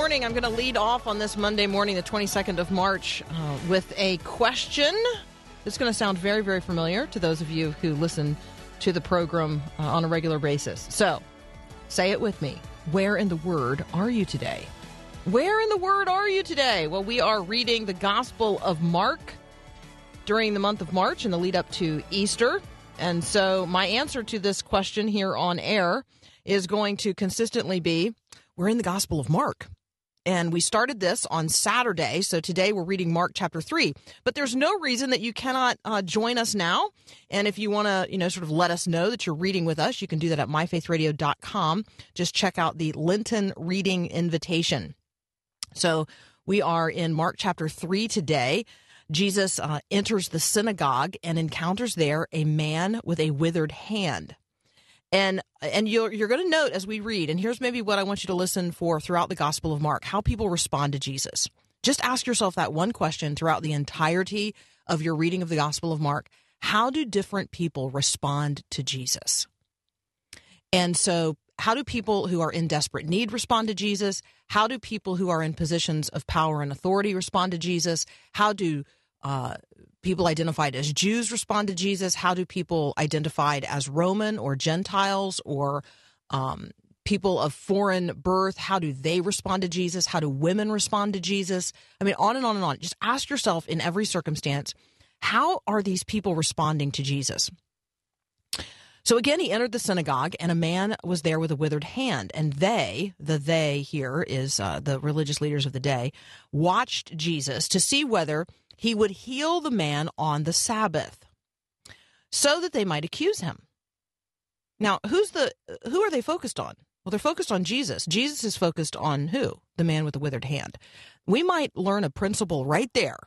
morning. I'm going to lead off on this Monday morning, the 22nd of March, uh, with a question. It's going to sound very, very familiar to those of you who listen to the program uh, on a regular basis. So, say it with me. Where in the Word are you today? Where in the Word are you today? Well, we are reading the Gospel of Mark during the month of March in the lead up to Easter. And so, my answer to this question here on air is going to consistently be we're in the Gospel of Mark. And we started this on Saturday. So today we're reading Mark chapter 3. But there's no reason that you cannot uh, join us now. And if you want to, you know, sort of let us know that you're reading with us, you can do that at myfaithradio.com. Just check out the Lenten reading invitation. So we are in Mark chapter 3 today. Jesus uh, enters the synagogue and encounters there a man with a withered hand. And and you're you're going to note as we read, and here's maybe what I want you to listen for throughout the Gospel of Mark: how people respond to Jesus. Just ask yourself that one question throughout the entirety of your reading of the Gospel of Mark: How do different people respond to Jesus? And so, how do people who are in desperate need respond to Jesus? How do people who are in positions of power and authority respond to Jesus? How do uh, people identified as Jews respond to Jesus? How do people identified as Roman or Gentiles or um, people of foreign birth? How do they respond to Jesus? How do women respond to Jesus? I mean, on and on and on. Just ask yourself in every circumstance how are these people responding to Jesus? So again, he entered the synagogue, and a man was there with a withered hand. And they, the they here is uh, the religious leaders of the day, watched Jesus to see whether he would heal the man on the Sabbath, so that they might accuse him. Now, who's the who are they focused on? Well, they're focused on Jesus. Jesus is focused on who? The man with the withered hand. We might learn a principle right there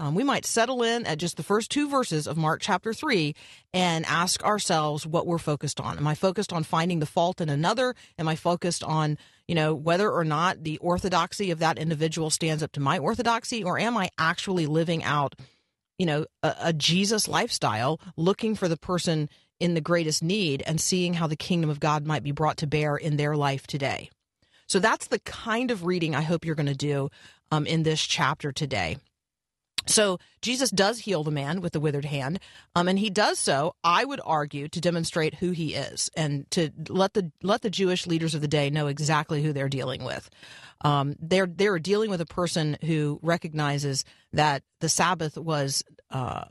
um, we might settle in at just the first two verses of Mark chapter 3 and ask ourselves what we're focused on. Am I focused on finding the fault in another? Am I focused on, you know, whether or not the orthodoxy of that individual stands up to my orthodoxy? Or am I actually living out, you know, a, a Jesus lifestyle, looking for the person in the greatest need and seeing how the kingdom of God might be brought to bear in their life today? So that's the kind of reading I hope you're going to do um, in this chapter today. So Jesus does heal the man with the withered hand, um, and he does so, I would argue, to demonstrate who he is and to let the let the Jewish leaders of the day know exactly who they're dealing with. Um, they're they're dealing with a person who recognizes that the Sabbath was uh,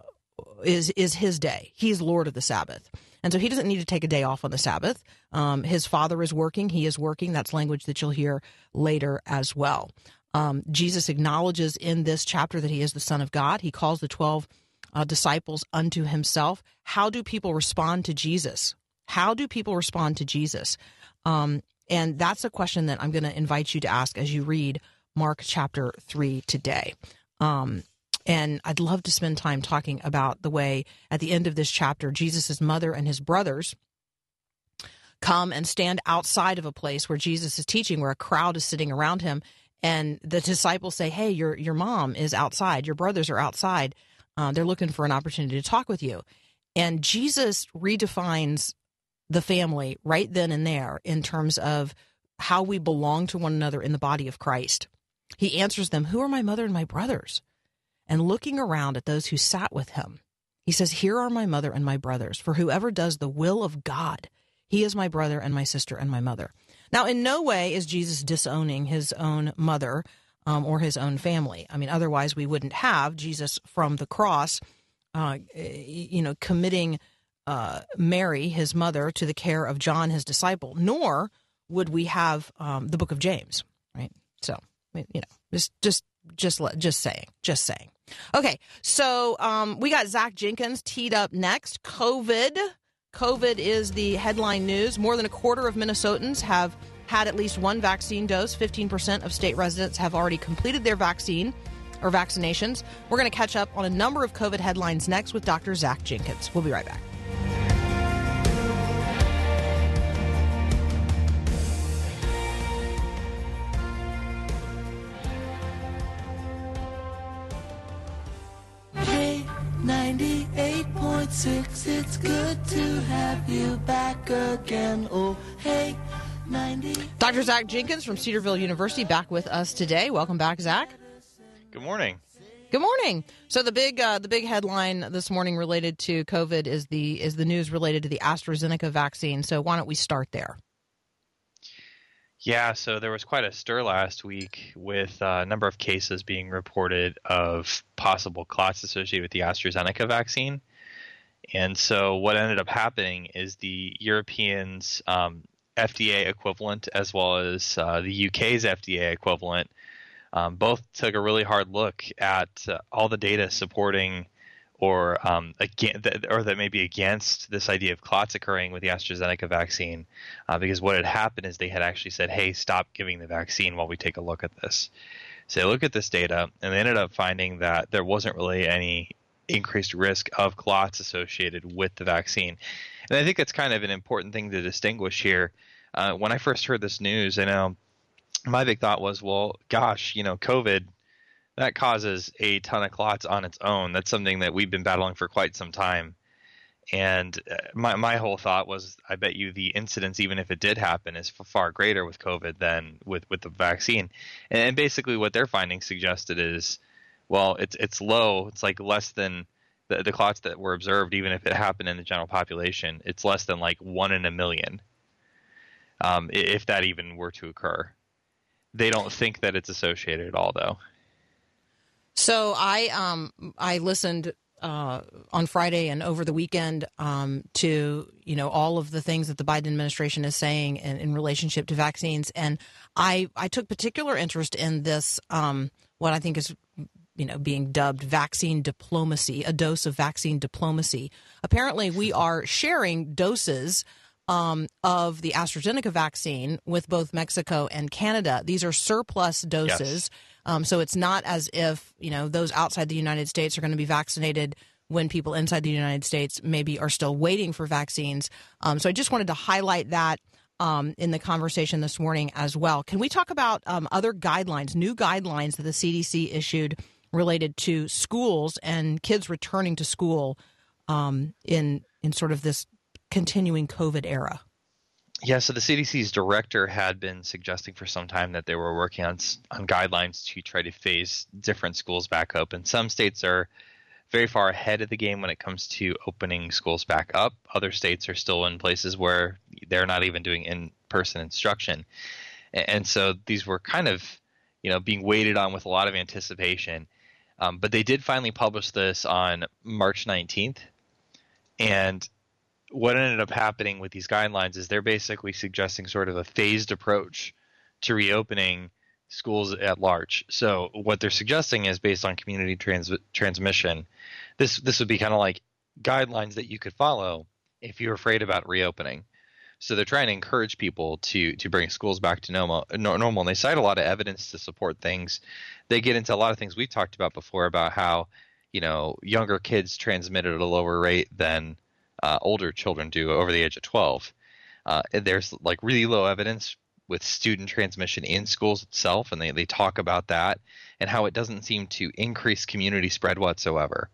is is his day. He's Lord of the Sabbath. And so he doesn't need to take a day off on the Sabbath. Um, his father is working. He is working. That's language that you'll hear later as well. Um, Jesus acknowledges in this chapter that he is the Son of God. He calls the 12 uh, disciples unto himself. How do people respond to Jesus? How do people respond to Jesus? Um, and that's a question that I'm going to invite you to ask as you read Mark chapter 3 today. Um, and I'd love to spend time talking about the way at the end of this chapter, Jesus' mother and his brothers come and stand outside of a place where Jesus is teaching, where a crowd is sitting around him, and the disciples say, "Hey, your your mom is outside. Your brothers are outside. Uh, they're looking for an opportunity to talk with you." And Jesus redefines the family right then and there in terms of how we belong to one another in the body of Christ. He answers them, "Who are my mother and my brothers?" And looking around at those who sat with him, he says, "Here are my mother and my brothers. For whoever does the will of God, he is my brother and my sister and my mother." Now, in no way is Jesus disowning his own mother um, or his own family. I mean, otherwise we wouldn't have Jesus from the cross, uh, you know, committing uh, Mary, his mother, to the care of John, his disciple. Nor would we have um, the Book of James, right? So, you know, just just just just saying, just saying. Okay, so um, we got Zach Jenkins teed up next. COVID, COVID is the headline news. More than a quarter of Minnesotans have had at least one vaccine dose. Fifteen percent of state residents have already completed their vaccine or vaccinations. We're going to catch up on a number of COVID headlines next with Dr. Zach Jenkins. We'll be right back. 98.6, it's good to have you back again. Oh, hey, 90. Dr. Zach Jenkins from Cedarville University back with us today. Welcome back, Zach. Good morning. Good morning. So the big uh, the big headline this morning related to COVID is the is the news related to the AstraZeneca vaccine. So why don't we start there? Yeah, so there was quite a stir last week with uh, a number of cases being reported of possible clots associated with the AstraZeneca vaccine. And so what ended up happening is the Europeans' um, FDA equivalent, as well as uh, the UK's FDA equivalent, um, both took a really hard look at uh, all the data supporting or um, again, or that may be against this idea of clots occurring with the AstraZeneca vaccine, uh, because what had happened is they had actually said, "Hey, stop giving the vaccine while we take a look at this." So they look at this data, and they ended up finding that there wasn't really any increased risk of clots associated with the vaccine. And I think that's kind of an important thing to distinguish here. Uh, when I first heard this news, I know my big thought was, well, gosh, you know, COVID that causes a ton of clots on its own. That's something that we've been battling for quite some time. And uh, my my whole thought was, I bet you the incidence, even if it did happen, is far greater with COVID than with with the vaccine. And basically, what their findings suggested is, well, it's it's low. It's like less than the the clots that were observed, even if it happened in the general population. It's less than like one in a million, um, if that even were to occur. They don't think that it's associated at all, though. So I um I listened uh, on Friday and over the weekend um, to you know all of the things that the Biden administration is saying in, in relationship to vaccines, and I I took particular interest in this um, what I think is you know being dubbed vaccine diplomacy, a dose of vaccine diplomacy. Apparently, we are sharing doses. Um, of the AstraZeneca vaccine with both Mexico and Canada. These are surplus doses. Um, so it's not as if you know those outside the United States are going to be vaccinated when people inside the United States maybe are still waiting for vaccines. Um, so I just wanted to highlight that um, in the conversation this morning as well. Can we talk about um, other guidelines, new guidelines that the CDC issued related to schools and kids returning to school um, in in sort of this continuing COVID era? Yeah, so the CDC's director had been suggesting for some time that they were working on on guidelines to try to phase different schools back up, and some states are very far ahead of the game when it comes to opening schools back up. Other states are still in places where they're not even doing in-person instruction, and so these were kind of you know being waited on with a lot of anticipation. Um, but they did finally publish this on March 19th, and what ended up happening with these guidelines is they're basically suggesting sort of a phased approach to reopening schools at large. So what they're suggesting is based on community trans- transmission. This this would be kind of like guidelines that you could follow if you're afraid about reopening. So they're trying to encourage people to to bring schools back to normal. Normal, and they cite a lot of evidence to support things. They get into a lot of things we've talked about before about how you know younger kids transmit at a lower rate than uh, older children do over the age of 12. Uh, there's like really low evidence with student transmission in schools itself, and they, they talk about that and how it doesn't seem to increase community spread whatsoever.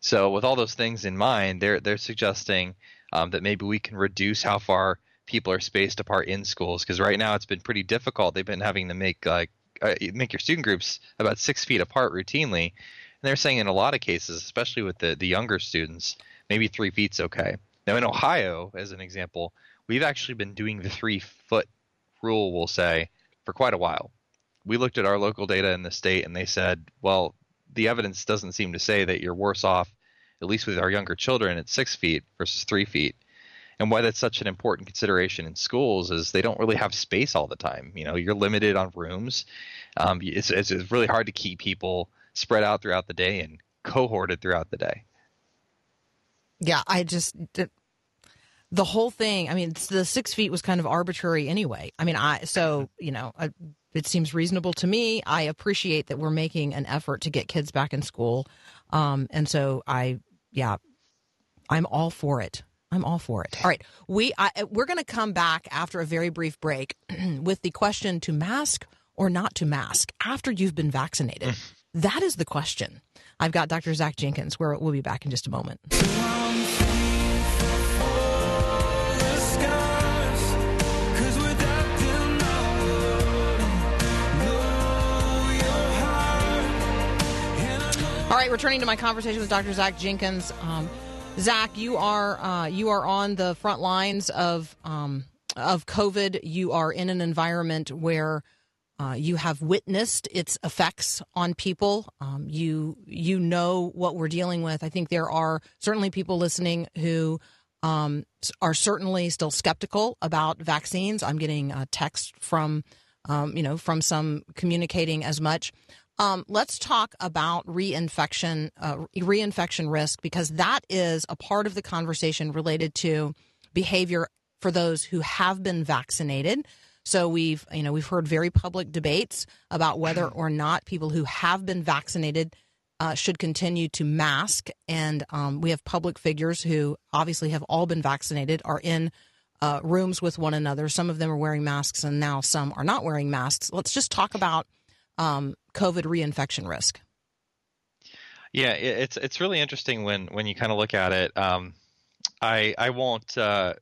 So, with all those things in mind, they're they're suggesting um, that maybe we can reduce how far people are spaced apart in schools because right now it's been pretty difficult. They've been having to make like uh, make your student groups about six feet apart routinely, and they're saying in a lot of cases, especially with the the younger students, maybe three feet's okay. Now in Ohio, as an example, we've actually been doing the three foot rule, we'll say, for quite a while. We looked at our local data in the state and they said, well, the evidence doesn't seem to say that you're worse off, at least with our younger children, at six feet versus three feet. And why that's such an important consideration in schools is they don't really have space all the time. You know, you're limited on rooms. Um, it's, it's, it's really hard to keep people spread out throughout the day and cohorted throughout the day. Yeah, I just the, whole thing. I mean, the six feet was kind of arbitrary anyway. I mean, I so you know, I, it seems reasonable to me. I appreciate that we're making an effort to get kids back in school, um, and so I, yeah, I'm all for it. I'm all for it. All right, we I, we're going to come back after a very brief break with the question to mask or not to mask after you've been vaccinated. Mm. that is the question. I've got Dr. Zach Jenkins. Where we'll be back in just a moment. All right, returning to my conversation with Dr. Zach Jenkins. Um, Zach, you are uh, you are on the front lines of um, of COVID. You are in an environment where uh, you have witnessed its effects on people. Um, you you know what we're dealing with. I think there are certainly people listening who um, are certainly still skeptical about vaccines. I'm getting a text from um, you know from some communicating as much. Um, let's talk about reinfection, uh, reinfection risk, because that is a part of the conversation related to behavior for those who have been vaccinated. So we've, you know, we've heard very public debates about whether or not people who have been vaccinated uh, should continue to mask, and um, we have public figures who obviously have all been vaccinated, are in uh, rooms with one another. Some of them are wearing masks, and now some are not wearing masks. Let's just talk about um, COVID reinfection risk. Yeah, it's it's really interesting when when you kind of look at it. Um, I I won't. Uh,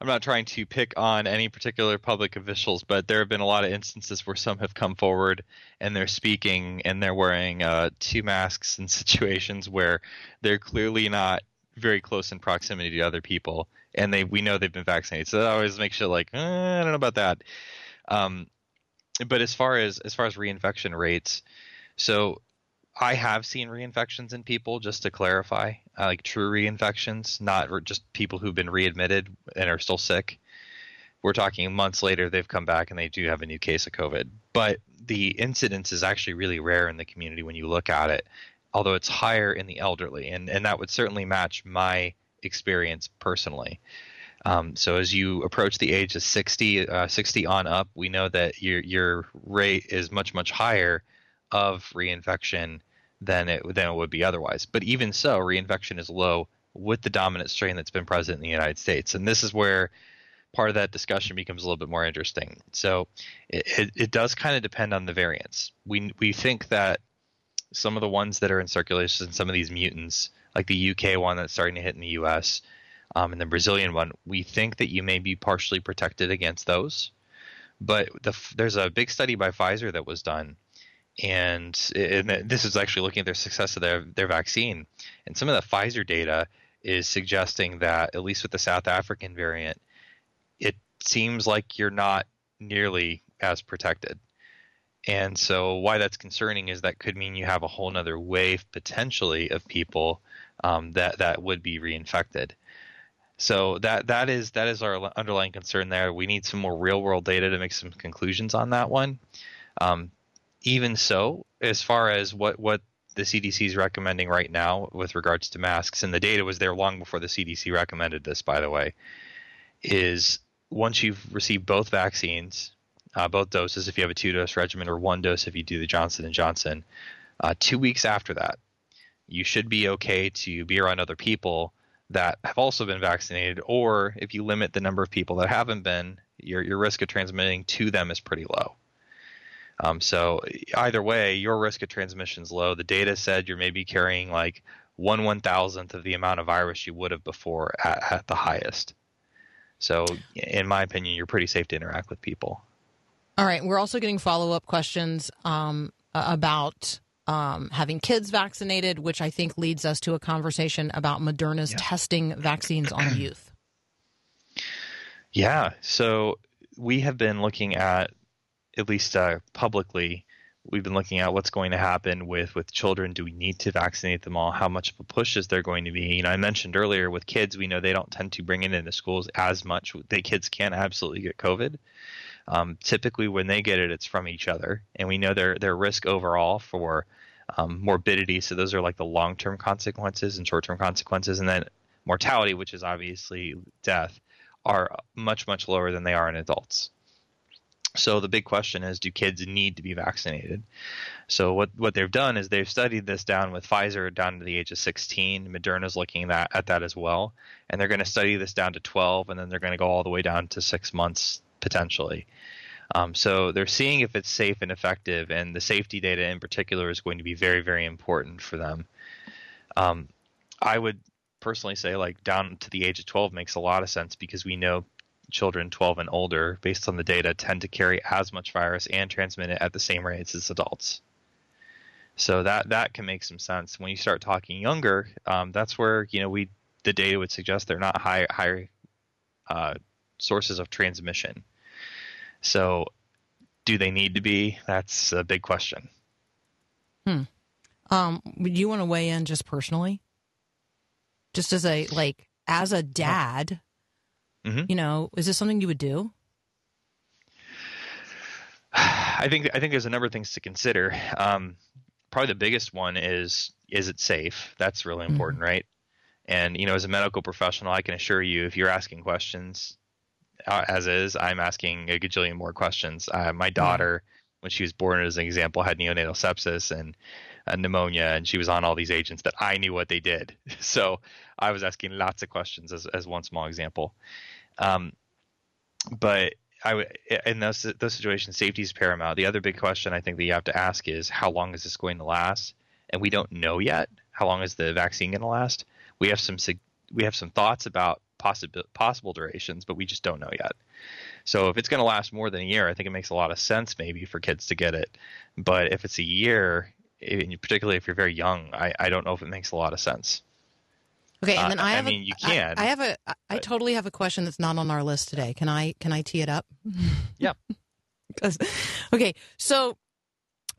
I'm not trying to pick on any particular public officials, but there have been a lot of instances where some have come forward and they're speaking and they're wearing uh, two masks in situations where they're clearly not very close in proximity to other people, and they we know they've been vaccinated. So that always makes you like, eh, I don't know about that. Um, but as far as as far as reinfection rates, so I have seen reinfections in people, just to clarify, uh, like true reinfections, not just people who've been readmitted and are still sick. We're talking months later, they've come back and they do have a new case of COVID. But the incidence is actually really rare in the community when you look at it, although it's higher in the elderly. And, and that would certainly match my experience personally. Um, so as you approach the age of 60, uh, 60 on up, we know that your your rate is much much higher of reinfection than it than it would be otherwise. But even so, reinfection is low with the dominant strain that's been present in the United States, and this is where part of that discussion becomes a little bit more interesting. So it, it, it does kind of depend on the variants. We we think that some of the ones that are in circulation, some of these mutants, like the UK one that's starting to hit in the US, um, and the Brazilian one, we think that you may be partially protected against those. But the, there's a big study by Pfizer that was done, and, and this is actually looking at their success of their, their vaccine. And some of the Pfizer data is suggesting that, at least with the South African variant, it seems like you're not nearly as protected. And so, why that's concerning is that could mean you have a whole nother wave potentially of people um, that that would be reinfected. So that that is that is our underlying concern there. We need some more real world data to make some conclusions on that one. Um, even so, as far as what what the CDC is recommending right now with regards to masks, and the data was there long before the CDC recommended this, by the way, is once you've received both vaccines, uh, both doses, if you have a two dose regimen, or one dose if you do the Johnson and Johnson, uh, two weeks after that, you should be okay to be around other people that have also been vaccinated, or if you limit the number of people that haven't been, your your risk of transmitting to them is pretty low. Um, so either way, your risk of transmission is low. The data said you're maybe carrying like one one thousandth of the amount of virus you would have before at, at the highest. So, in my opinion, you're pretty safe to interact with people. All right. We're also getting follow up questions um, about um, having kids vaccinated, which I think leads us to a conversation about Moderna's Yeah. testing vaccines on youth. Yeah. So we have been looking at, at least uh, publicly, we've been looking at what's going to happen with with children. Do we need to vaccinate them all? How much of a push is there going to be? You know, I mentioned earlier with kids, we know they don't tend to bring it into schools as much. They kids can absolutely get COVID. Um, typically, when they get it, it's from each other, and we know their their risk overall for um, morbidity. So those are like the long term consequences and short term consequences, and then mortality, which is obviously death, are much much lower than they are in adults. So the big question is, do kids need to be vaccinated? So what what they've done is they've studied this down with Pfizer down to the age of 16. Moderna's looking that at that as well, and they're going to study this down to 12, and then they're going to go all the way down to six months potentially. Um, so they're seeing if it's safe and effective, and the safety data in particular is going to be very very important for them. Um, I would personally say like down to the age of 12 makes a lot of sense because we know children 12 and older, based on the data, tend to carry as much virus and transmit it at the same rates as adults. So that that can make some sense. When you start talking younger, um, that's where you know we the data would suggest they're not high high uh, sources of transmission. So, do they need to be? That's a big question. Um, would you want to weigh in just personally? Just as a like as a dad, Mhm. you know, is this something you would do? I think I think there's a number of things to consider. Um, probably the biggest one is is it safe? That's really important, right? And you know, as a medical professional, I can assure you, if you're asking questions, as is, I'm asking a gajillion more questions. Uh, my daughter, when she was born, as an example, had neonatal sepsis and uh, pneumonia, and she was on all these agents that I knew what they did. So I was asking lots of questions as as one small example. Um, but I in those those situations, safety is paramount. The other big question I think that you have to ask is how long is this going to last? And we don't know yet. How long is the vaccine going to last? We have some we have some thoughts about possible possible durations, but we just don't know yet. So if it's going to last more than a year, I think it makes a lot of sense maybe for kids to get it. But if it's a year, particularly if you're very young, I, I don't know if it makes a lot of sense. Okay, and Uh, then I I have mean, a, you can, I, have a I- I but- totally have a question that's not on our list today. Can I can I tee it up? Yeah. okay, so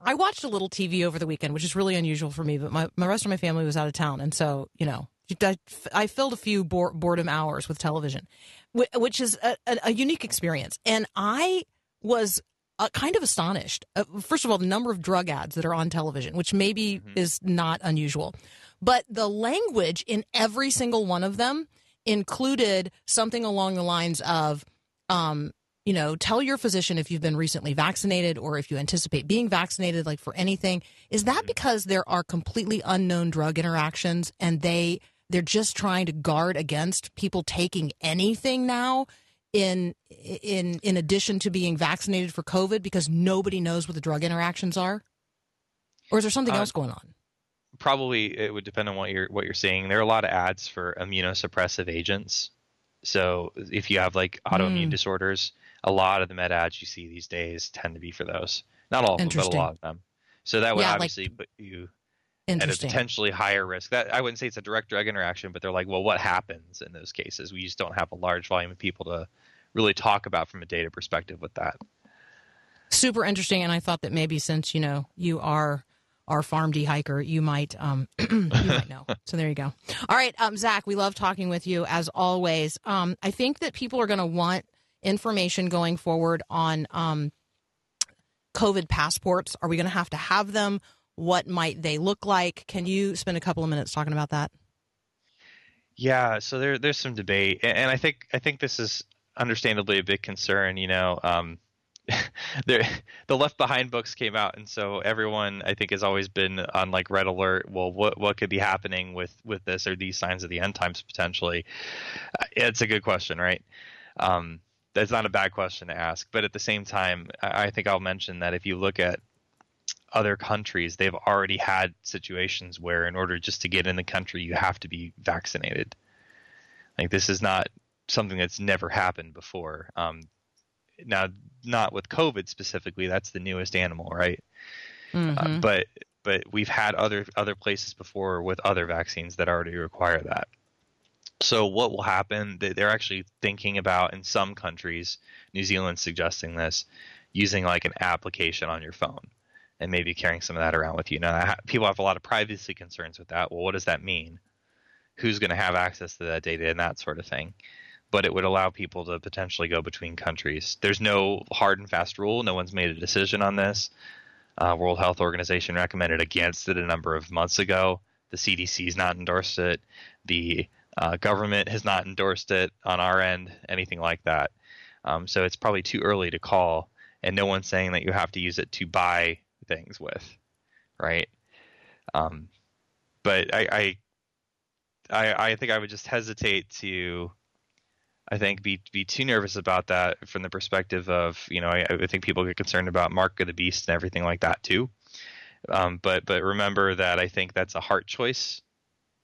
I watched a little TV over the weekend, which is really unusual for me, but my, my rest of my family was out of town. And so, you know, I, I filled a few boredom hours with television, which is a, a, unique experience. And I was uh, kind of astonished. Uh, first of all, the number of drug ads that are on television, which maybe is not unusual, but the language in every single one of them included something along the lines of, um, you know, tell your physician if you've been recently vaccinated or if you anticipate being vaccinated, like for anything. Is that because there are completely unknown drug interactions and they they're just trying to guard against people taking anything now in in in addition to being vaccinated for COVID because nobody knows what the drug interactions are? Or is there something Uh, else going on? probably it would depend on what you're what you're seeing. There are a lot of ads for immunosuppressive agents. So if you have like autoimmune Mm. disorders, a lot of the med ads you see these days tend to be for those. Not all of them, but a lot of them. So that would Yeah, like- obviously put you at a potentially higher risk. That I wouldn't say it's a direct drug interaction, but they're like, well, what happens in those cases? We just don't have a large volume of people to really talk about from a data perspective with that. super interesting and i thought that maybe since you know you are our PharmD Hiker you might um you might know so there you go all right um zach we love talking with you as always um i think that people are going to want information going forward on um covid passports are we going to have to have them what might they look like can you spend a couple of minutes talking about that Yeah, so there there's some debate, and I think I think this is understandably a big concern. You know, um, the Left Behind books came out, and so everyone I think has always been on like red alert. Well, what what could be happening with with this? or these signs of the end times potentially? Uh, It's a good question, right? Um, that's not a bad question to ask, but at the same time, I I think I'll mention that if you look at other countries, they've already had situations where, in order just to get in the country, you have to be vaccinated. Like this is not something that's never happened before. Um, now, not with COVID specifically. That's the newest animal, right? Mhm. Uh, but but we've had other other places before with other vaccines that already require that. So what will happen? they- They're actually thinking about in some countries, New Zealand suggesting this, using like an application on your phone. And maybe carrying some of that around with you. Now, people have a lot of privacy concerns with that. Well, what does that mean? Who's going to have access to that data and that sort of thing? But it would allow people to potentially go between countries. There's no hard and fast rule. No one's made a decision on this. Uh, World Health Organization recommended against it a number of months ago. The CDC's not endorsed it. The uh, government has not endorsed it on our end, anything like that. Um, so it's probably too early to call, and no one's saying that you have to use it to buy things with, right? Um, but I, I, I, I think I would just hesitate to, I think be be too nervous about that from the perspective of you know I, I think people get concerned about mark of the beast and everything like that too. Um, but but remember that I think that's a heart choice,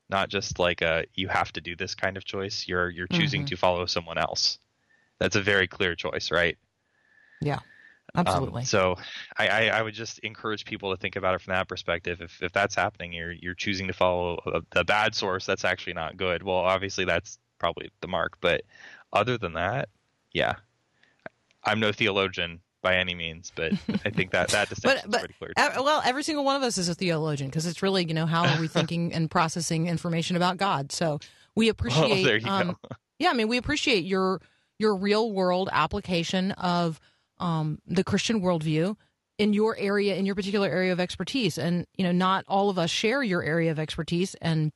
not just like a you have to do this kind of choice. You're you're choosing Mhm. to follow someone else. That's a very clear choice, right? Yeah, Um, absolutely. so I, I, I would just encourage people to think about it from that perspective. If if that's happening, you're you're choosing to follow a, a bad source. That's actually not good. Well, obviously that's probably the mark. But other than that, yeah, I'm no theologian by any means, but I think that that distinction but is pretty clear. well, every single one of us is a theologian because it's really, you know, how are we thinking and processing information about God? So we appreciate. Oh, um. Yeah, I mean, we appreciate your your real world application of um, the Christian worldview in your area, in your particular area of expertise. And you know, not all of us share your area of expertise, and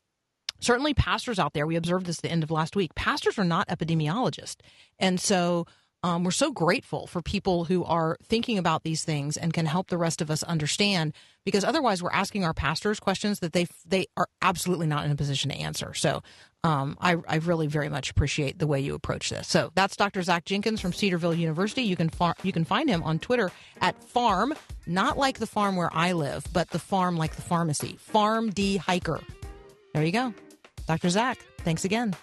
certainly pastors out there. We observed this at the end of last week. Pastors are not epidemiologists, and so. Um, we're so grateful for people who are thinking about these things and can help the rest of us understand because otherwise we're asking our pastors questions that they they are absolutely not in a position to answer. So um, I, I really very much appreciate the way you approach this. So that's Dr. Zach Jenkins from Cedarville University. You can far, you can find him on Twitter at farm, not like the farm where I live, but the farm like the pharmacy, PharmD Hiker. There you go, Dr. Zach. Thanks again.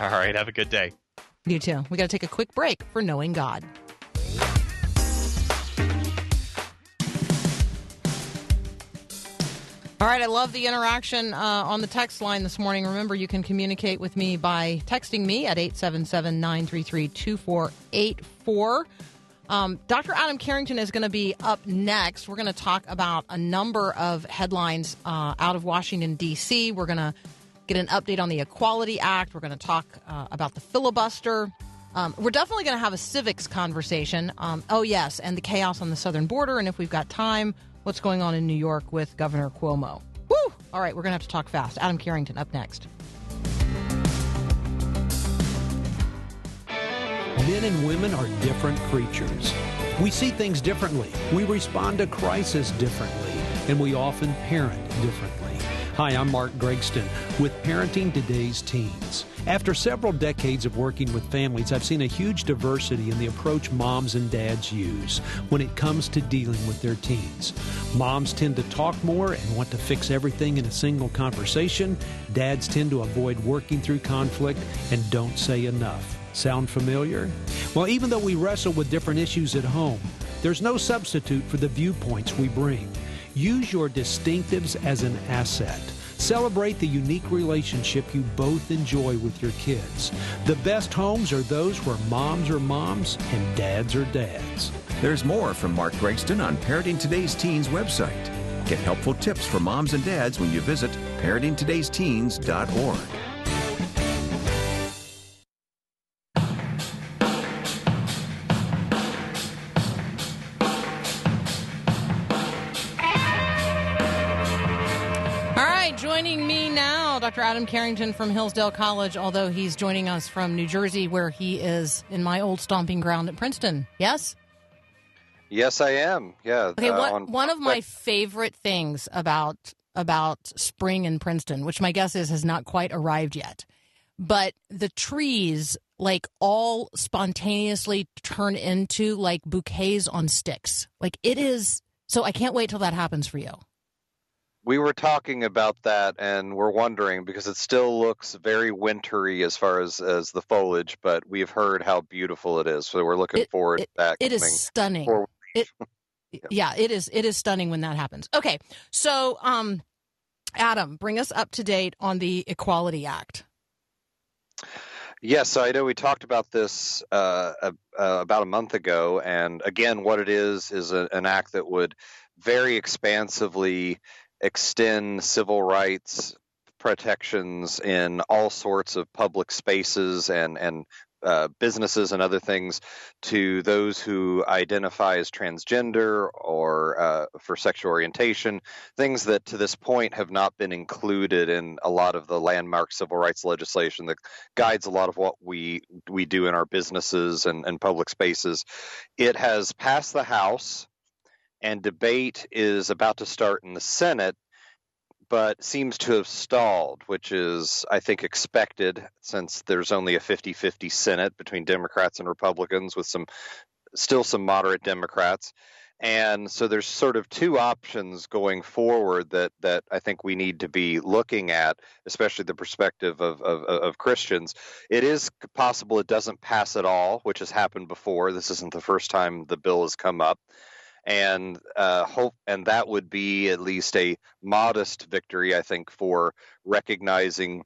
All right, have a good day. You too. We got to take a quick break for knowing God. All right, I love the interaction uh, on the text line this morning. Remember, you can communicate with me by texting me at 877 933 2484. Um, Dr. Adam Carrington is going to be up next. We're going to talk about a number of headlines uh, out of Washington, D.C. We're going to get an update on the Equality Act. We're going to talk uh, about the filibuster. Um, we're definitely going to have a civics conversation. Um, oh, yes, and the chaos on the southern border. And if we've got time, what's going on in New York with Governor Cuomo. Woo! All right, we're going to have to talk fast. Adam Carrington up next. Men and women are different creatures. We see things differently. We respond to crisis differently. And we often parent differently. Hi, I'm Mark Gregston with Parenting Today's Teens. After several decades of working with families, I've seen a huge diversity in the approach moms and dads use when it comes to dealing with their teens. Moms tend to talk more and want to fix everything in a single conversation. Dads tend to avoid working through conflict and don't say enough. Sound familiar? Well, even though we wrestle with different issues at home, there's no substitute for the viewpoints we bring. Use your distinctives as an asset. Celebrate the unique relationship you both enjoy with your kids. The best homes are those where moms are moms and dads are dads. There's more from Mark Gregston on Parenting Today's Teens website. Get helpful tips for moms and dads when you visit parentingtodaysteens.org. Dr. Adam Carrington from Hillsdale College, although he's joining us from New Jersey, where he is in my old stomping ground at Princeton. Yes? Yes, I am. Yeah. Okay, uh, one, on- one of my favorite things about about spring in Princeton, which my guess is has not quite arrived yet, but the trees like all spontaneously turn into like bouquets on sticks. Like it is so I can't wait till that happens for you. We were talking about that, and we're wondering because it still looks very wintry as far as as the foliage, but we've heard how beautiful it is. So we're looking It- forward to that It is stunning. It, yeah, it is. It is stunning when that happens. Okay, so um, Adam, bring us up to date on the Equality Act. Yes, so I know we talked about this uh, uh, about a month ago, and again, what it is is a, an act that would very expansively extend civil rights protections in all sorts of public spaces and and uh, businesses and other things to those who identify as transgender or uh, for sexual orientation, things that to this point have not been included in a lot of the landmark civil rights legislation that guides a lot of what we we do in our businesses and, and public spaces. It has passed the House, and debate is about to start in the Senate but seems to have stalled, which is, I think, expected since there's only a 50 50 Senate between Democrats and Republicans, with some still some moderate Democrats. And so there's sort of two options going forward that, that I think we need to be looking at, especially the perspective of, of, of Christians. It is possible it doesn't pass at all, which has happened before. This isn't the first time the bill has come up and uh, hope and that would be at least a modest victory, I think, for recognizing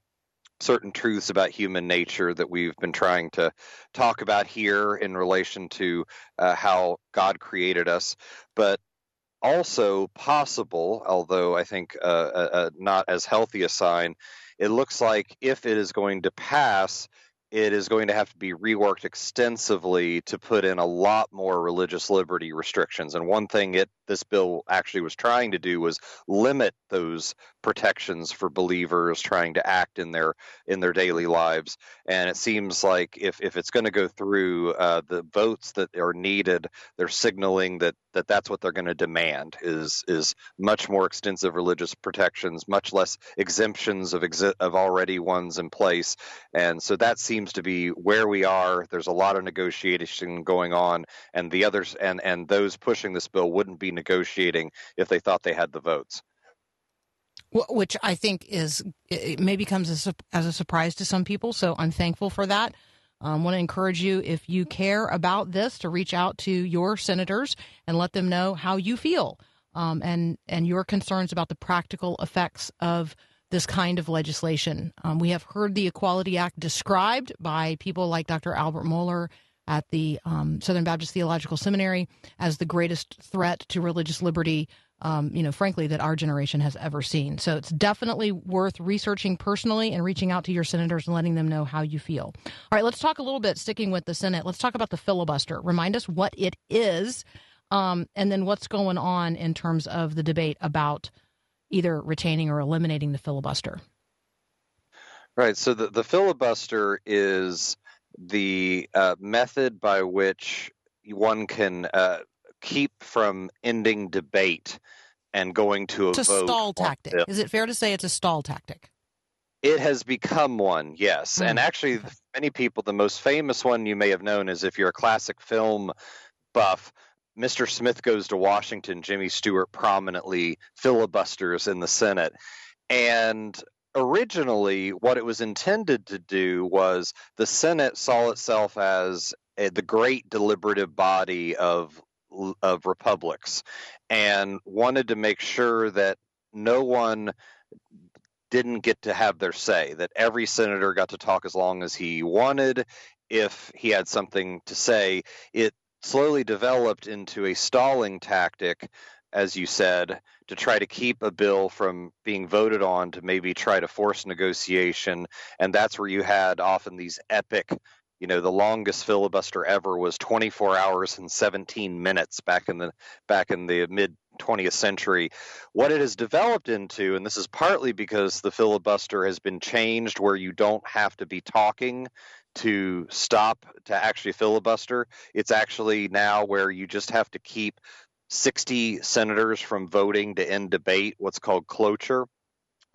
certain truths about human nature that we've been trying to talk about here in relation to uh, how God created us, but also possible, although I think uh, uh, not as healthy a sign. It looks like if it is going to pass, it is going to have to be reworked extensively to put in a lot more religious liberty restrictions. And one thing it this bill actually was trying to do was limit those protections for believers trying to act in their in their daily lives. And it seems like if if it's going to go through uh, the votes that are needed, they're signaling that that that's what they're going to demand is is much more extensive religious protections, much less exemptions of exi- of already ones in place. And so that seems to be where we are. There's a lot of negotiation going on, and the others and and those pushing this bill wouldn't be negotiating if they thought they had the votes. Which I think is maybe comes as a, as a surprise to some people. So I'm thankful for that. I um, want to encourage you, if you care about this, to reach out to your senators and let them know how you feel um, and and your concerns about the practical effects of this kind of legislation. Um, we have heard the Equality Act described by people like Dr. Albert Mohler at the um, Southern Baptist Theological Seminary as the greatest threat to religious liberty um, you know, frankly, that our generation has ever seen. So it's definitely worth researching personally and reaching out to your senators and letting them know how you feel. All right, let's talk a little bit, sticking with the Senate, let's talk about the filibuster. Remind us what it is um, and then what's going on in terms of the debate about either retaining or eliminating the filibuster. Right. So the, the filibuster is the uh, method by which one can uh, keep from ending debate and going to a It's a vote. stall tactic. bill. Is it fair to say it's a stall tactic? It has become one, yes. And Mm. actually, many people, the most famous one you may have known is if you're a classic film buff, Mr. Smith Goes to Washington, Jimmy Stewart prominently filibusters in the Senate. And originally, what it was intended to do was the Senate saw itself as a, the great deliberative body of of republics and wanted to make sure that no one didn't get to have their say, that every senator got to talk as long as he wanted if he had something to say. It slowly developed into a stalling tactic, as you said, to try to keep a bill from being voted on to maybe try to force negotiation. And that's where you had often these epic you know the longest filibuster ever was 24 hours and 17 minutes back in the back in the mid 20th century. What it has developed into and this is partly because the filibuster has been changed where you don't have to be talking to stop to actually filibuster it's actually now where you just have to keep 60 senators from voting to end debate what's called cloture.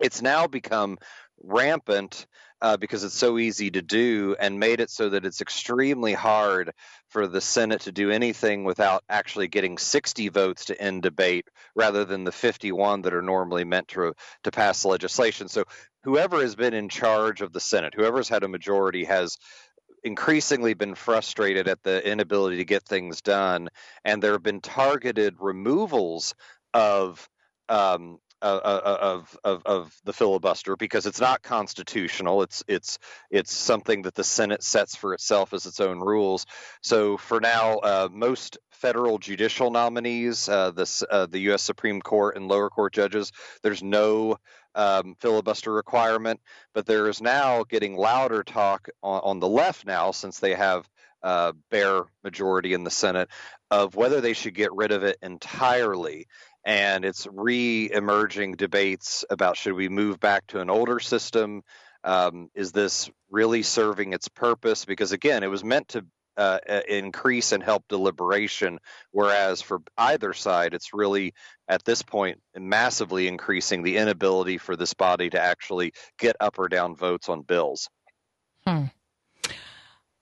It's now become rampant uh, because it's so easy to do and made it so that it's extremely hard for the Senate to do anything without actually getting 60 votes to end debate rather than the 51 that are normally meant to, to pass legislation. So whoever has been in charge of the Senate, whoever's had a majority, has increasingly been frustrated at the inability to get things done. And there have been targeted removals of um, of, of of the filibuster because it's not constitutional. It's it's it's something that the Senate sets for itself as its own rules. So for now, uh, most federal judicial nominees, uh, the uh, the U.S. Supreme Court and lower court judges, there's no um, filibuster requirement, but there is now getting louder talk on, on the left now since they have uh, bare majority in the Senate of whether they should get rid of it entirely. And it's re-emerging debates about should we move back to an older system? Um, is this really serving its purpose? Because again, it was meant to uh, uh, increase and help deliberation, whereas for either side, it's really at this point massively increasing the inability for this body to actually get up or down votes on bills. Hmm.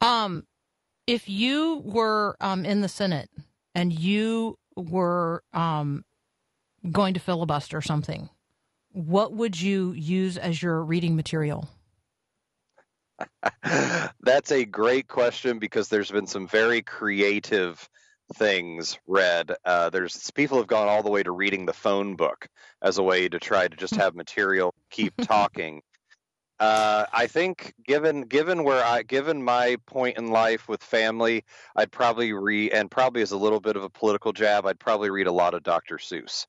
Um, if you were um, in the Senate and you were um, going to filibuster something, what would you use as your reading material? That's a great question because there's been some very creative things read. Uh, there's people have gone all the way to reading the phone book as a way to try to just have material keep talking. Uh, I think given given where I given my point in life with family, I'd probably read and probably as a little bit of a political jab, I'd probably read a lot of Dr. Seuss.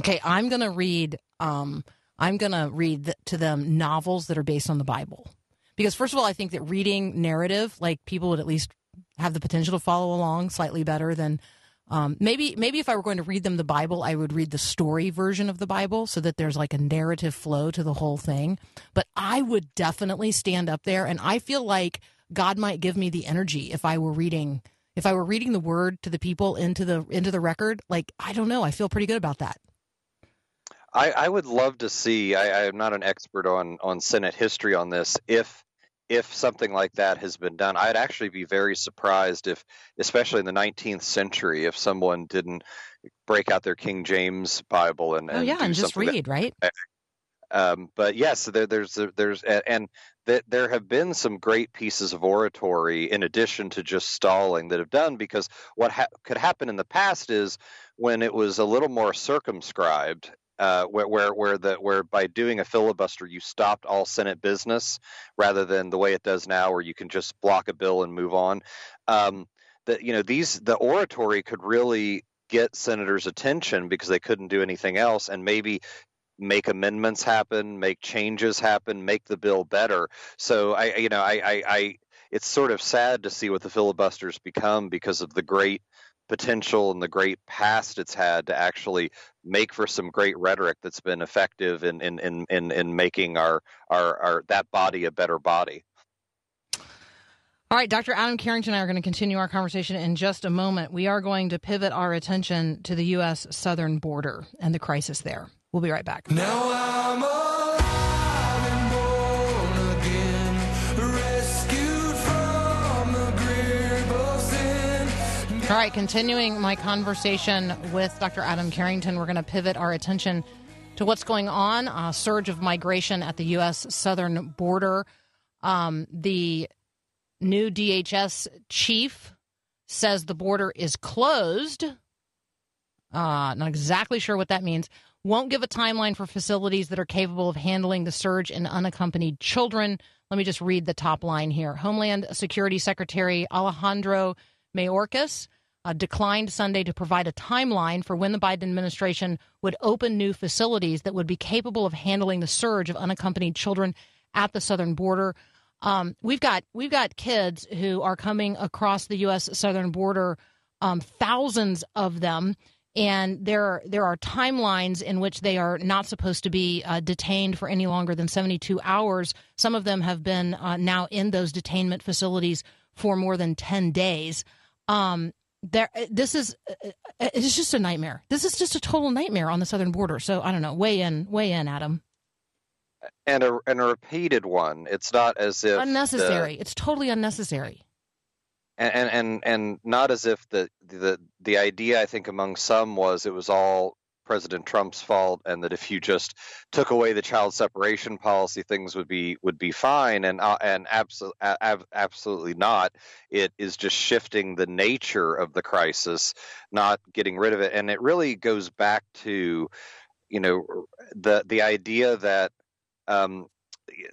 Okay, I'm going to read. Um, I'm going to read to them novels that are based on the Bible, because first of all, I think that reading narrative, like people would at least have the potential to follow along slightly better than um, maybe. Maybe if I were going to read them the Bible, I would read the story version of the Bible, so that there's like a narrative flow to the whole thing. But I would definitely stand up there, and I feel like God might give me the energy if I were reading. If I were reading the word to the people into the into the record, like I don't know, I feel pretty good about that. I, I would love to see. I, I'm not an expert on on Senate history on this. If if something like that has been done, I'd actually be very surprised if, especially in the 19th century, if someone didn't break out their King James Bible and, Oh yeah, do and just something that- read, right? um, but yes, there, there's there's and that there have been some great pieces of oratory in addition to just stalling that have done because what ha- could happen in the past is when it was a little more circumscribed. Uh, where, where where the where by doing a filibuster you stopped all Senate business rather than the way it does now where you can just block a bill and move on. Um, that you know these the oratory could really get senators' attention because they couldn't do anything else, and maybe make amendments happen, make changes happen, make the bill better. So I, you know, I, I, I it's sort of sad to see what the filibusters become because of the great potential and the great past it's had to actually make for some great rhetoric that's been effective in in in in, in making our, our our that body a better body. All right, Dr. Adam Carrington and I are going to continue our conversation in just a moment. We are going to pivot our attention to the U.S. southern border and the crisis there. We'll be right back. All right, continuing my conversation with Dr. Adam Carrington, we're going to pivot our attention to what's going on a surge of migration at the U.S. southern border. Um, the new DHS chief says the border is closed. Uh, not exactly sure what that means. Won't give a timeline for facilities that are capable of handling the surge in unaccompanied children. Let me just read the top line here. Homeland Security Secretary Alejandro Mayorkas uh, declined Sunday to provide a timeline for when the Biden administration would open new facilities that would be capable of handling the surge of unaccompanied children at the southern border. Um, we've got we've got kids who are coming across the U.S. southern border, um, thousands of them, and there there are timelines in which they are not supposed to be uh, detained for any longer than 72 hours. Some of them have been uh, now in those detainment facilities for more than 10 days. Um, there, this is uh, it's just a nightmare. This is just a total nightmare on the southern border. So I don't know. Weigh in, weigh in, Adam. And a and a repeated one. It's not as if the- Unnecessary. It's totally unnecessary. and and and, and not as if the, the the idea I think among some was it was all President Trump's fault and that if you just took away the child separation policy things would be would be fine. And uh, and absolutely absolutely not. It is just shifting the nature of the crisis not getting rid of it. And it really goes back to you know, the the idea that um,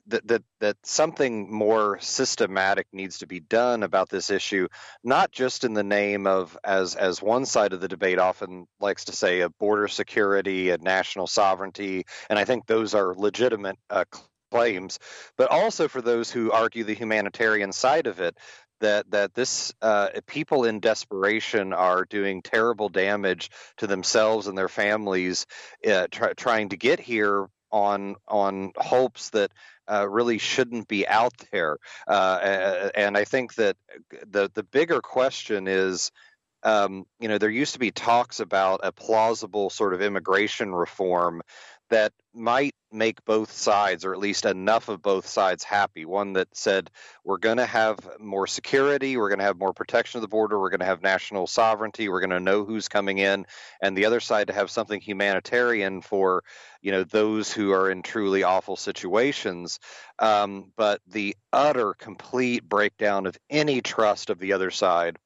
that, that that something more systematic needs to be done about this issue, not just in the name of as as one side of the debate often likes to say of border security and national sovereignty, and I think those are legitimate uh, claims, but also for those who argue the humanitarian side of it. That that this uh, people in desperation are doing terrible damage to themselves and their families, uh, try, trying to get here on on hopes that uh, really shouldn't be out there. Uh, and I think that the the bigger question is. Um, you know, there used to be talks about a plausible sort of immigration reform that might make both sides, or at least enough of both sides, happy. One that said we're going to have more security, we're going to have more protection of the border, we're going to have national sovereignty, we're going to know who's coming in, and the other side to have something humanitarian for you know those who are in truly awful situations. Um, but the utter, complete breakdown of any trust of the other side.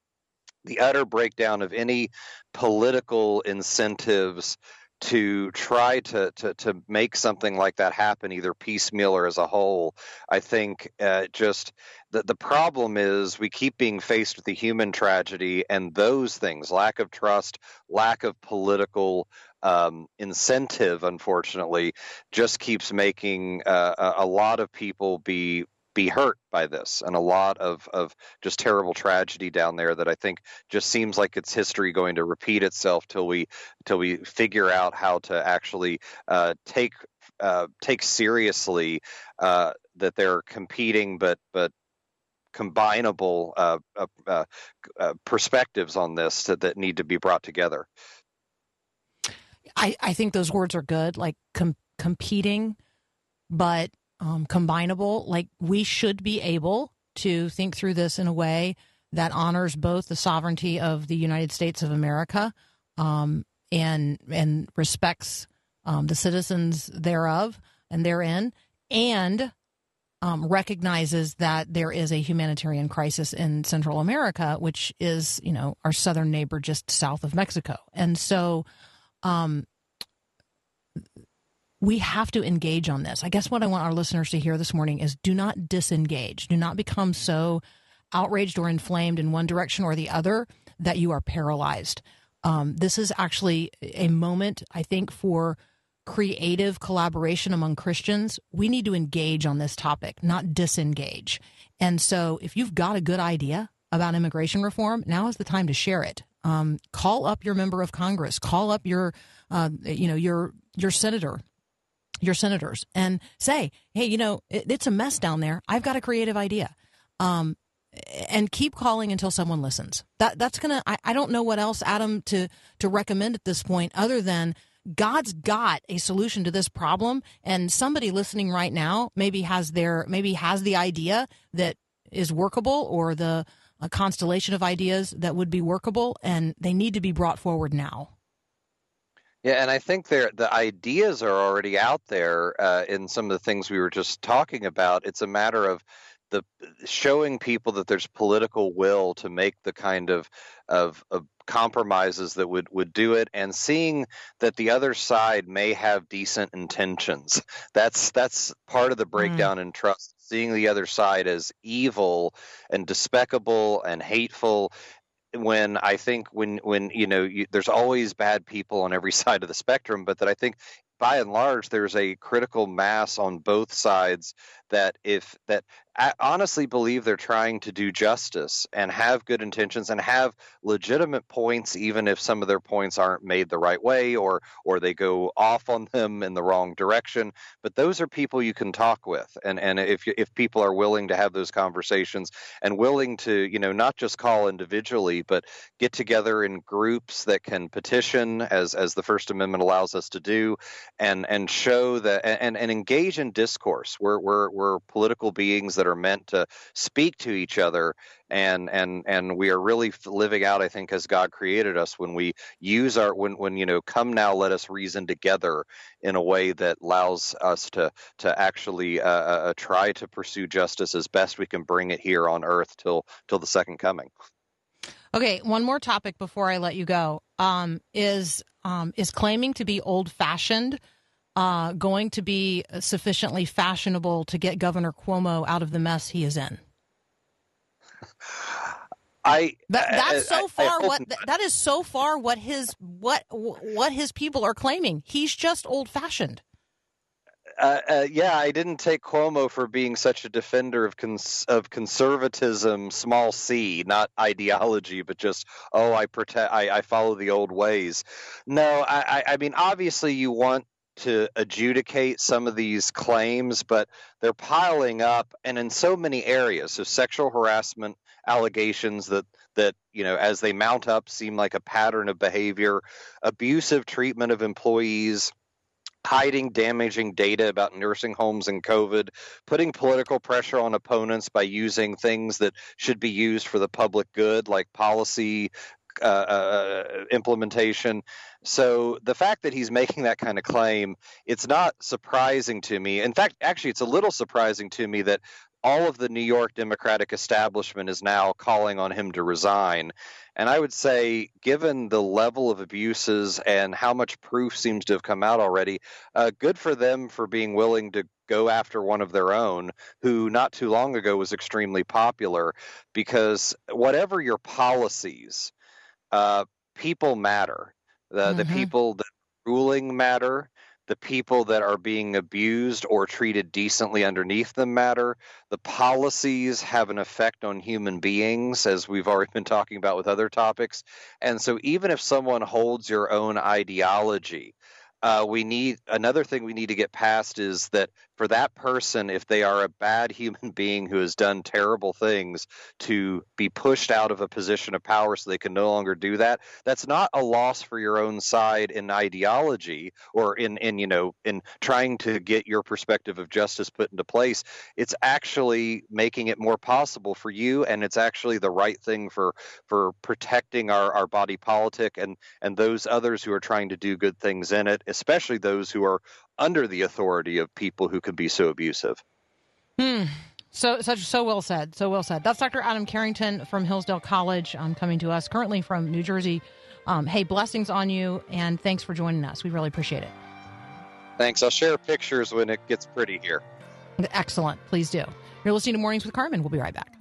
The utter breakdown of any political incentives to try to, to to make something like that happen, either piecemeal or as a whole, I think uh, just the the problem is we keep being faced with the human tragedy and those things, lack of trust, lack of political um, incentive, unfortunately, just keeps making uh, a, a lot of people be be hurt by this and a lot of, of just terrible tragedy down there that I think just seems like it's history going to repeat itself till we till we figure out how to actually uh, take uh, take seriously uh, that they're competing but but combinable uh, uh, uh, perspectives on this that, that need to be brought together. I, I think those words are good, like com- competing, but um, combinable. Like we should be able to think through this in a way that honors both the sovereignty of the United States of America um, and and respects um, the citizens thereof and therein, and um, recognizes that there is a humanitarian crisis in Central America, which is you know our southern neighbor just south of Mexico, and so. We have to engage on this. I guess what I want our listeners to hear this morning is do not disengage. Do not become so outraged or inflamed in one direction or the other that you are paralyzed. Um, this is actually a moment, I think, for creative collaboration among Christians. We need to engage on this topic, not disengage. And so, if you've got a good idea about immigration reform, now is the time to share it. Um, call up your member of Congress. Call up your, uh, you know, your your senator your senators and say, hey, you know, it, it's a mess down there. I've got a creative idea. Um, and keep calling until someone listens. That that's gonna. I, I don't know what else, Adam, to to recommend at this point, other than God's got a solution to this problem, and somebody listening right now maybe has their maybe has the idea that is workable or the a constellation of ideas that would be workable, and they need to be brought forward now. Yeah, and I think there the ideas are already out there uh, in some of the things we were just talking about. It's a matter of the showing people that there's political will to make the kind of of, of compromises that would would do it and seeing that the other side may have decent intentions that's that's part of the breakdown mm. in trust seeing the other side as evil and despicable and hateful when I think when when you know you, there's always bad people on every side of the spectrum, but that I think by and large there's a critical mass on both sides that if that I honestly believe they're trying to do justice and have good intentions and have legitimate points even if some of their points aren't made the right way or or they go off on them in the wrong direction. But those are people you can talk with. And and if if people are willing to have those conversations and willing to you know not just call individually but get together in groups that can petition as as the first amendment allows us to do and and show that and and engage in discourse. We're we're we're political beings that are meant to speak to each other and and and we are really living out i think as god created us when we use our when when you know come now let us reason together in a way that allows us to to actually uh, uh, uh try to pursue justice as best we can bring it here on earth till till the second coming Okay, one more topic before I let you go. Um, is um, is claiming to be old fashioned uh, going to be sufficiently fashionable to get Governor Cuomo out of the mess he is in? I That, that's I- I- so I far hope what that is so far what his what what his people are claiming. He's just old fashioned. uh, uh, yeah, I didn't take Cuomo for being such a defender of cons- of conservatism, small c, not ideology, but just oh, I protect, I, I follow the old ways. No, I, I, I mean, obviously, you want to adjudicate some of these claims, but they're piling up, and in so many areas. So, sexual harassment allegations that that you know, as they mount up, seem like a pattern of behavior, abusive treatment of employees hiding damaging data about nursing homes and COVID, putting political pressure on opponents by using things that should be used for the public good, like policy uh, uh, implementation. So the fact that he's making that kind of claim, it's not surprising to me. In fact, actually, it's a little surprising to me that all of the New York Democratic establishment is now calling on him to resign. And I would say, given the level of abuses and how much proof seems to have come out already, uh, good for them for being willing to go after one of their own who not too long ago was extremely popular because whatever your policies, uh, people matter. The, the Mhm. people that ruling matter. The people that are being abused or treated decently underneath them matter. The policies have an effect on human beings, as we've already been talking about with other topics. And so, even if someone holds your own ideology, uh, we need another thing we need to get past is that for that person, if they are a bad human being who has done terrible things, to be pushed out of a position of power so they can no longer do that, that's not a loss for your own side in ideology or in, in you know in trying to get your perspective of justice put into place. It's actually making it more possible for you, and it's actually the right thing for for protecting our, our body politic and and those others who are trying to do good things in it, especially those who are under the authority of people who can be so abusive. Hmm. So, such so well said. So well said. That's Dr. Adam Carrington from Hillsdale College, um, coming to us currently from New Jersey. Um, hey, blessings on you, and thanks for joining us. We really appreciate it. Thanks. I'll share pictures when it gets pretty here. Excellent. Please do. You're listening to Mornings with Carmen. We'll be right back.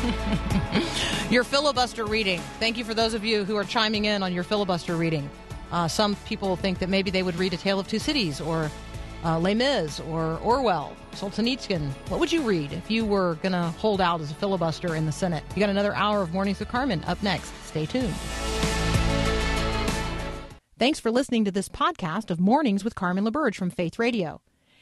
your filibuster reading. Thank you for those of you who are chiming in on your filibuster reading. Uh, some people think that maybe they would read A Tale of Two Cities or uh, Les Mis or Orwell, Solzhenitsyn. What would you read if you were going to hold out as a filibuster in the Senate? You got another hour of Mornings with Carmen up next. Stay tuned. Thanks for listening to this podcast of Mornings with Carmen LaBerge from Faith Radio.